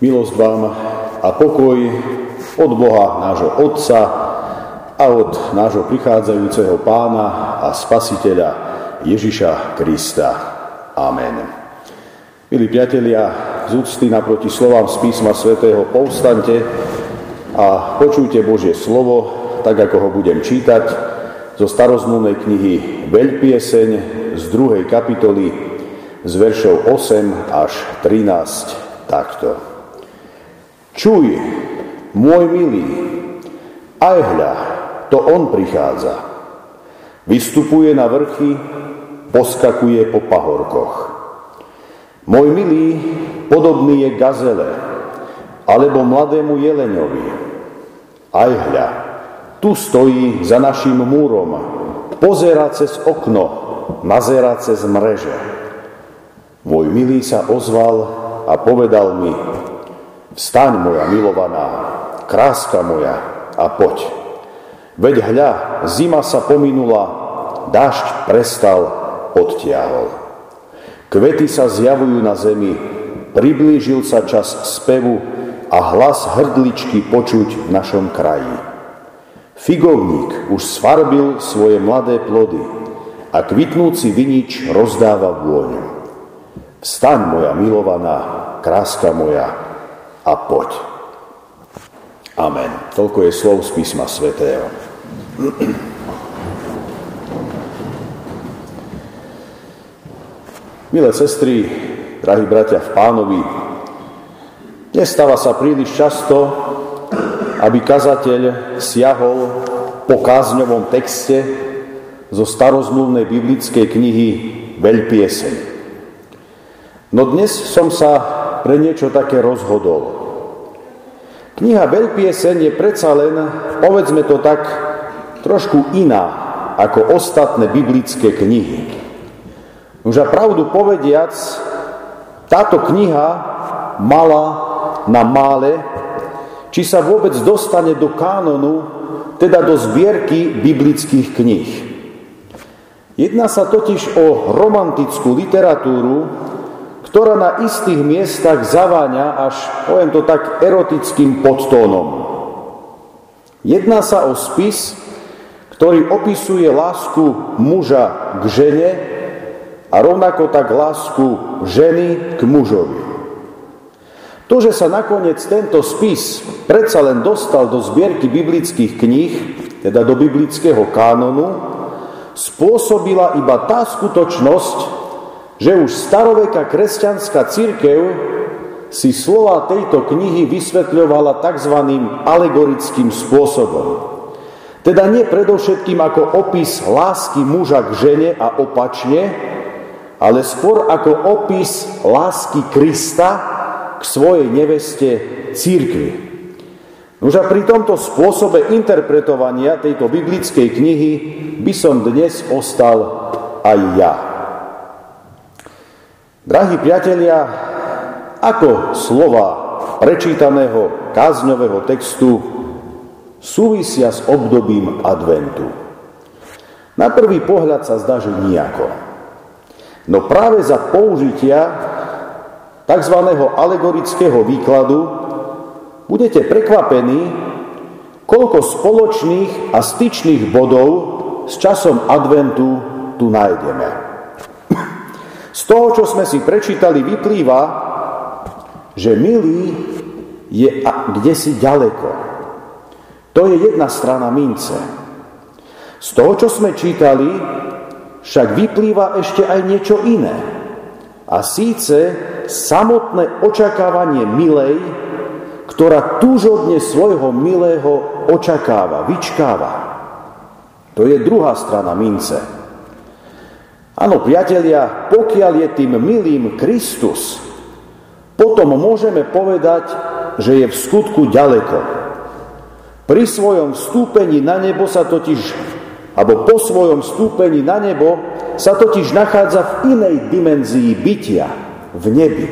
Milosť vám a pokoj od Boha, nášho Otca a od nášho prichádzajúceho Pána a Spasiteľa Ježiša Krista. Amen. Milí priatelia, z úcty naproti slovám z písma svätého povstante a počujte Božie slovo, tak ako ho budem čítať, zo starozmluvnej knihy Veľpieseň z druhej kapitoly z veršov 8 až 13 takto. Čuj, môj milý, aj hľa, to on prichádza. Vystupuje na vrchy, poskakuje po pahorkoch. Môj milý, podobný je gazele, alebo mladému jeleňovi. Aj hľa, tu stojí za našim múrom, pozera cez okno, nazera cez mreže. Môj milý sa ozval a povedal mi, Vstaň, moja milovaná, kráska moja, a poď. Veď hľa, zima sa pominula, dážď prestal, odtiahol. Kvety sa zjavujú na zemi, priblížil sa čas spevu a hlas hrdličky počuť v našom kraji. Figovník už sfarbil svoje mladé plody a kvitnúci vinič rozdáva vôňu. Vstaň, moja milovaná, kráska moja, a poď. Amen. Toľko je slov z písma svätého. Milé sestry, drahí bratia v pánovi, nestáva sa príliš často, aby kazateľ siahol po kázňovom texte zo starozmluvnej biblickej knihy Veľpieseň. No dnes som sa pre niečo také rozhodol. Kniha Veľpieseň je predsa len, povedzme to tak, trošku iná ako ostatné biblické knihy. Už a pravdu povediac, táto kniha mala na mále, či sa vôbec dostane do kánonu, teda do zbierky biblických kníh. Jedná sa totiž o romantickú literatúru, ktorá na istých miestach zaváňa až, poviem to tak, erotickým podtónom. Jedná sa o spis, ktorý opisuje lásku muža k žene a rovnako tak lásku ženy k mužovi. To, že sa nakoniec tento spis predsa len dostal do zbierky biblických kníh, teda do biblického kánonu, spôsobila iba tá skutočnosť, že už staroveká kresťanská církev si slova tejto knihy vysvetľovala tzv. alegorickým spôsobom. Teda nie predovšetkým ako opis lásky muža k žene a opačne, ale skôr ako opis lásky Krista k svojej neveste církvi. Nož a pri tomto spôsobe interpretovania tejto biblickej knihy by som dnes ostal aj ja. Drahí priatelia, ako slova prečítaného kázňového textu súvisia s obdobím adventu? Na prvý pohľad sa zdá, že nijako. No práve za použitia tzv. alegorického výkladu budete prekvapení, koľko spoločných a styčných bodov s časom adventu tu nájdeme. Z toho, čo sme si prečítali, vyplýva, že milý je kde si ďaleko. To je jedna strana mince. Z toho, čo sme čítali, však vyplýva ešte aj niečo iné. A síce samotné očakávanie milej, ktorá túžobne svojho milého očakáva, vyčkáva. To je druhá strana mince. Áno, priatelia, pokiaľ je tým milým Kristus, potom môžeme povedať, že je v skutku ďaleko. Pri svojom vstúpení na nebo sa totiž, alebo po svojom vstúpení na nebo sa totiž nachádza v inej dimenzii bytia, v nebi.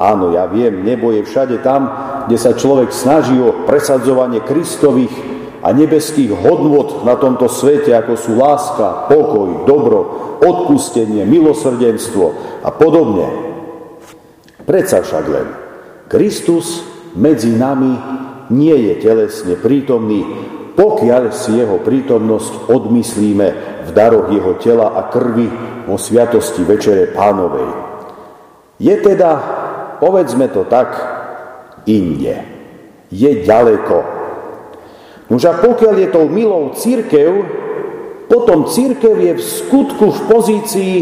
Áno, ja viem, nebo je všade tam, kde sa človek snaží o presadzovanie Kristových a nebeských hodnot na tomto svete, ako sú láska, pokoj, dobro, odpustenie, milosrdenstvo a podobne. Predsa však len, Kristus medzi nami nie je telesne prítomný, pokiaľ si jeho prítomnosť odmyslíme v daroch jeho tela a krvi o sviatosti Večere Pánovej. Je teda, povedzme to tak, inde. Je ďaleko. Nož a pokiaľ je tou milou církev, potom církev je v skutku v pozícii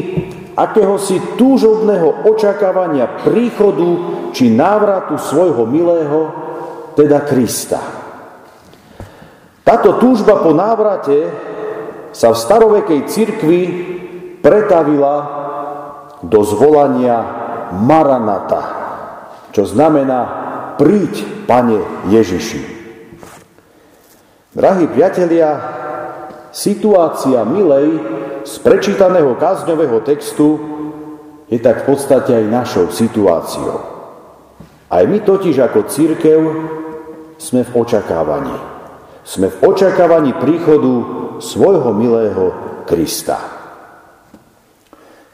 akéhosi túžobného očakávania príchodu či návratu svojho milého, teda Krista. Táto túžba po návrate sa v starovekej cirkvi pretavila do zvolania Maranata, čo znamená príď, Pane Ježiši. Drahí priatelia, situácia milej z prečítaného kázňového textu je tak v podstate aj našou situáciou. Aj my totiž ako církev sme v očakávaní. Sme v očakávaní príchodu svojho milého Krista.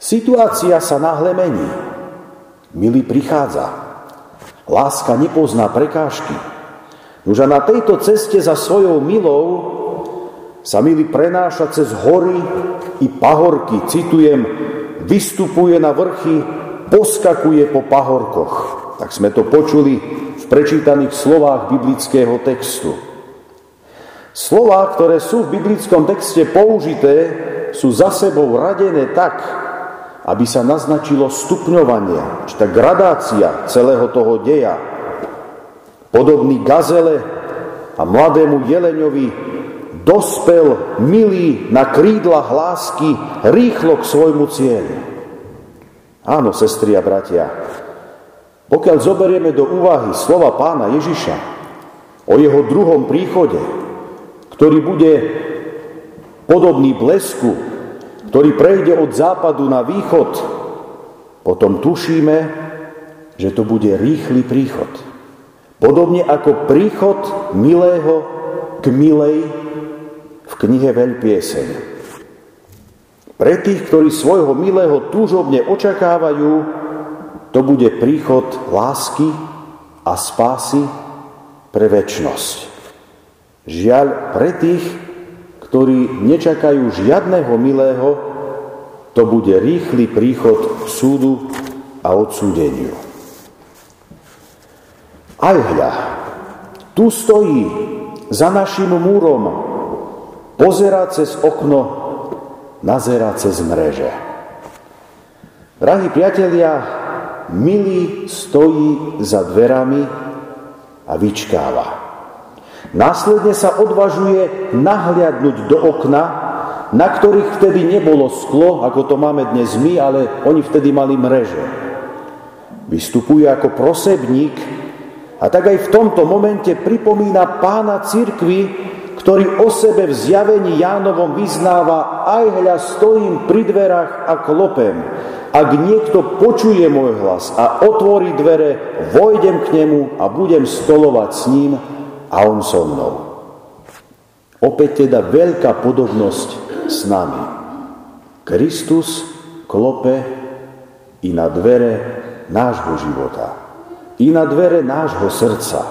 Situácia sa náhle mení. Milý prichádza. Láska nepozná prekážky. Už a na tejto ceste za svojou milou sa milý prenáša cez hory i pahorky. Citujem, vystupuje na vrchy, poskakuje po pahorkoch. Tak sme to počuli v prečítaných slovách biblického textu. Slová, ktoré sú v biblickom texte použité, sú za sebou radené tak, aby sa naznačilo stupňovanie, či tá gradácia celého toho deja. Podobný gazele a mladému jeleňovi dospel milý na krídlach lásky rýchlo k svojmu cieľu. Áno, sestri a bratia, pokiaľ zoberieme do úvahy slova pána Ježiša o jeho druhom príchode, ktorý bude podobný blesku, ktorý prejde od západu na východ, potom tušíme, že to bude rýchly príchod. Podobne ako príchod milého k milej v knihe Veľ pieseň. Pre tých, ktorí svojho milého túžobne očakávajú, to bude príchod lásky a spásy pre väčnosť. Žiaľ, pre tých, ktorí nečakajú žiadného milého, to bude rýchly príchod k súdu a odsúdeniu. Aj hľa, tu stojí za našim múrom, pozera cez okno, nazera cez mreže. Drahí priatelia, milý stojí za dverami a vyčkáva. Následne sa odvažuje nahliadnúť do okna, na ktorých vtedy nebolo sklo, ako to máme dnes my, ale oni vtedy mali mreže. Vystupuje ako prosebník a tak aj v tomto momente pripomína pána cirkvy, ktorý o sebe v zjavení Jánovom vyznáva, aj hľa stojím pri dverách a klopem. Ak niekto počuje môj hlas a otvorí dvere, vojdem k nemu a budem stolovať s ním a on so mnou. Opäť teda veľká podobnosť s nami. Kristus klope i na dvere nášho života, i na dvere nášho srdca.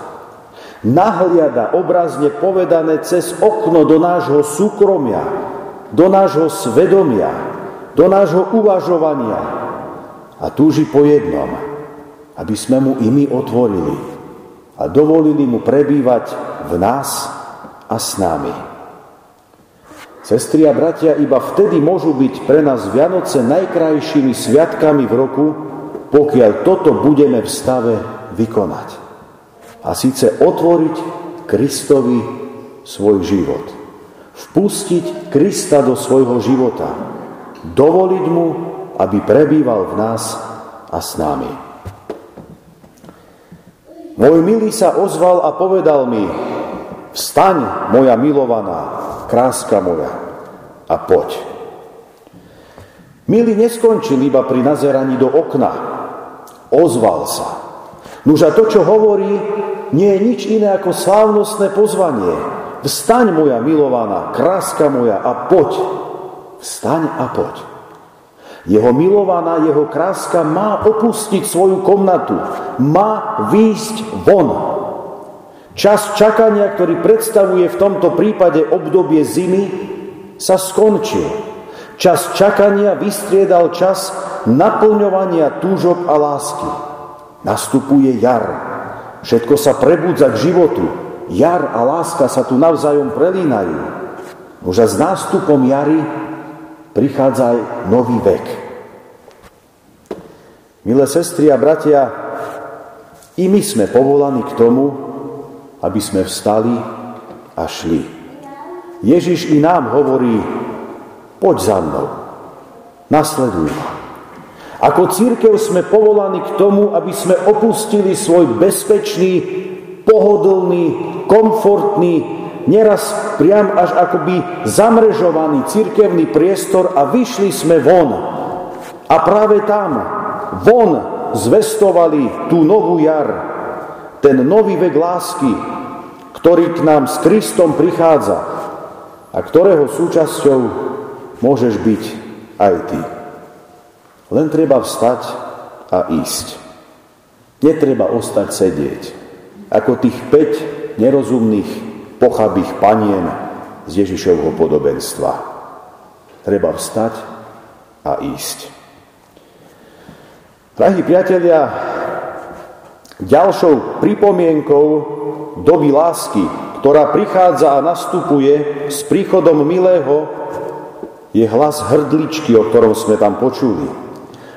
Nahliada obrazne povedané cez okno do nášho súkromia, do nášho svedomia, do nášho uvažovania a túži po jednom, aby sme mu i my otvorili a dovolili mu prebývať v nás a s nami. Sestri a bratia, iba vtedy môžu byť pre nás Vianoce najkrajšími sviatkami v roku, pokiaľ toto budeme v stave vykonať. A síce otvoriť Kristovi svoj život. Vpustiť Krista do svojho života. Dovoliť mu, aby prebýval v nás a s nami. Môj milý sa ozval a povedal mi, vstaň, moja milovaná, kráska moja, a poď. Milý neskončil iba pri nazeraní do okna. Ozval sa. Nuž a to, čo hovorí, nie je nič iné ako slávnostné pozvanie. Vstaň, moja milovaná, kráska moja, a poď. Vstaň a poď. Jeho milovaná, jeho kráska má opustiť svoju komnatu, má výjsť von. Čas čakania, ktorý predstavuje v tomto prípade obdobie zimy, sa skončil. Čas čakania vystriedal čas naplňovania túžob a lásky. Nastupuje jar. Všetko sa prebudza k životu. Jar a láska sa tu navzájom prelínajú. Už s nástupom jary prichádza aj nový vek. Milé sestry a bratia, i my sme povolaní k tomu, aby sme vstali a šli. Ježiš i nám hovorí, poď za mnou, nasleduj ma. Ako církev sme povolaní k tomu, aby sme opustili svoj bezpečný, pohodlný, komfortný, neraz priam až akoby zamrežovaný cirkevný priestor a vyšli sme von. A práve tam, von, zvestovali tú novú jar, ten nový vek lásky, ktorý k nám s Kristom prichádza a ktorého súčasťou môžeš byť aj ty. Len treba vstať a ísť. Netreba ostať sedieť, ako tých 5 nerozumných pochabých panien z Ježišovho podobenstva. Treba vstať a ísť. Drahí priatelia, ďalšou pripomienkou doby lásky, ktorá prichádza a nastupuje s príchodom milého, je hlas hrdličky, o ktorom sme tam počuli.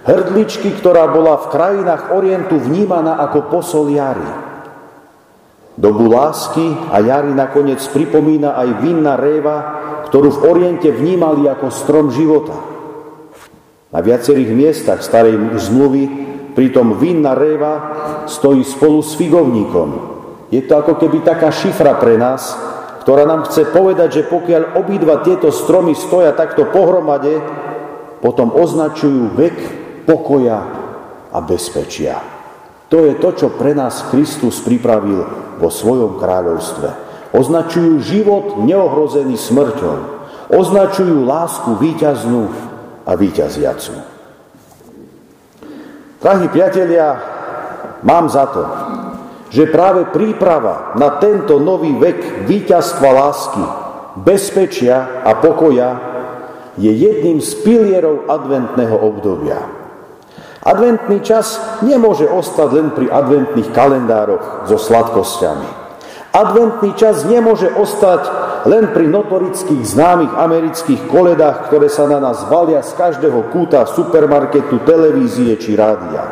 Hrdličky, ktorá bola v krajinách Orientu vnímaná ako posol jary. Dobu lásky a jary nakoniec pripomína aj vinná réva, ktorú v Oriente vnímali ako strom života. Na viacerých miestach starej zmluvy pritom vinná réva stojí spolu s figovníkom. Je to ako keby taká šifra pre nás, ktorá nám chce povedať, že pokiaľ obidva tieto stromy stoja takto pohromade, potom označujú vek pokoja a bezpečia. To je to, čo pre nás Kristus pripravil vo svojom kráľovstve. Označujú život neohrozený smrťou. Označujú lásku víťaznú a víťaziacu. Drahí priatelia, mám za to, že práve príprava na tento nový vek víťazstva lásky, bezpečia a pokoja je jedným z pilierov adventného obdobia. Adventný čas nemôže ostať len pri adventných kalendároch so sladkosťami. Adventný čas nemôže ostať len pri notorických známych amerických koledách, ktoré sa na nás valia z každého kúta supermarketu, televízie či rádia.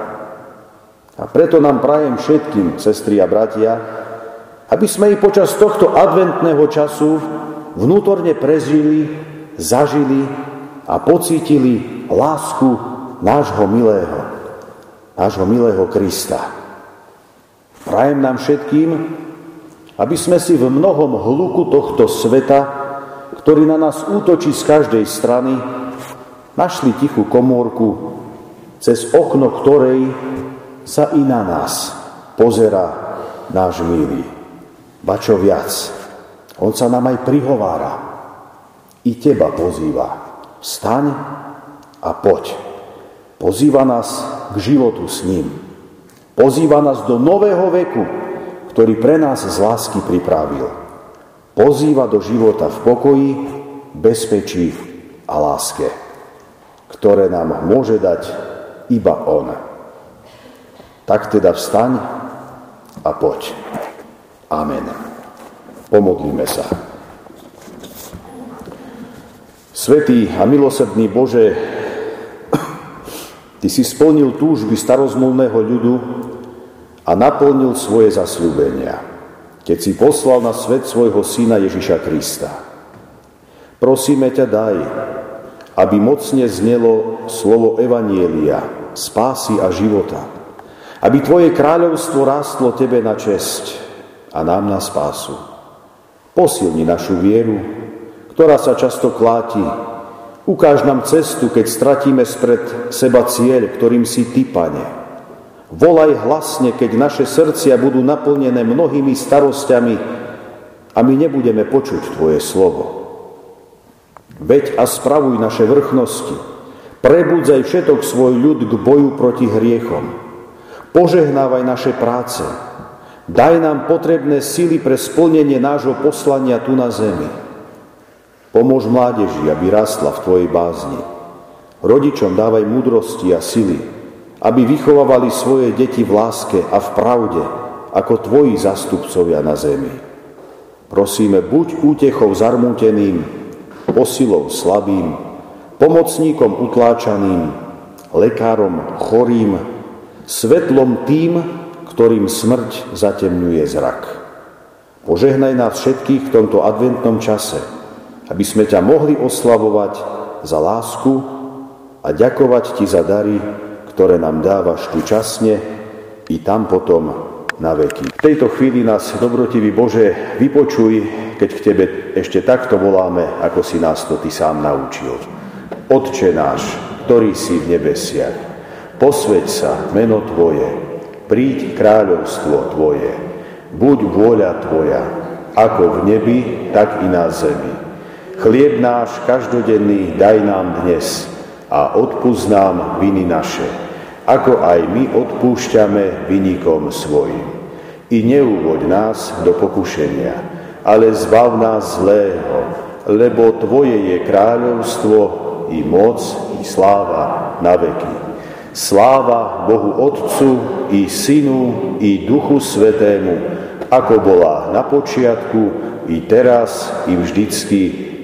A preto nám prajem všetkým, sestri a bratia, aby sme i počas tohto adventného času vnútorne prežili, zažili a pocítili lásku nášho milého, nášho milého Krista. Prajem nám všetkým, aby sme si v mnohom hluku tohto sveta, ktorý na nás útočí z každej strany, našli tichú komórku, cez okno ktorej sa i na nás pozera náš milý. Ba čo viac, on sa nám aj prihovára. I teba pozýva. Vstaň a poď. Pozýva nás k životu s ním. Pozýva nás do nového veku, ktorý pre nás z lásky pripravil. Pozýva do života v pokoji, bezpečí a láske, ktoré nám môže dať iba On. Tak teda vstaň a poď. Amen. Pomodlíme sa. Svetý a milosrdný Bože, Ty si splnil túžby starozmluvného ľudu a naplnil svoje zasľúbenia, keď si poslal na svet svojho syna Ježiša Krista. Prosíme ťa daj, aby mocne znelo slovo Evanielia, spásy a života, aby Tvoje kráľovstvo rástlo Tebe na česť a nám na spásu. Posilni našu vieru, ktorá sa často kláti Ukáž nám cestu, keď stratíme spred seba cieľ, ktorým si Ty, Pane. Volaj hlasne, keď naše srdcia budú naplnené mnohými starostiami a my nebudeme počuť Tvoje slovo. Veď a spravuj naše vrchnosti. Prebudzaj všetok svoj ľud k boju proti hriechom. Požehnávaj naše práce. Daj nám potrebné sily pre splnenie nášho poslania tu na zemi. Pomôž mládeži, aby rastla v Tvojej bázni. Rodičom dávaj múdrosti a sily, aby vychovávali svoje deti v láske a v pravde, ako Tvoji zastupcovia na zemi. Prosíme, buď útechou zarmúteným, posilou slabým, pomocníkom utláčaným, lekárom chorým, svetlom tým, ktorým smrť zatemňuje zrak. Požehnaj nás všetkých v tomto adventnom čase, aby sme ťa mohli oslavovať za lásku a ďakovať ti za dary, ktoré nám dávaš tu časne i tam potom na veky. V tejto chvíli nás, dobrotivý Bože, vypočuj, keď k Tebe ešte takto voláme, ako si nás to Ty sám naučil. Otče náš, ktorý si v nebesiach, posveď sa meno Tvoje, príď kráľovstvo Tvoje, buď vôľa Tvoja, ako v nebi, tak i na zemi. Chlieb náš každodenný daj nám dnes a odpúsť nám viny naše, ako aj my odpúšťame vynikom svojim. I neúvoď nás do pokušenia, ale zbav nás zlého, lebo Tvoje je kráľovstvo, i moc, i sláva na veky. Sláva Bohu Otcu, i Synu, i Duchu Svetému, ako bola na počiatku, i teraz, i vždycky,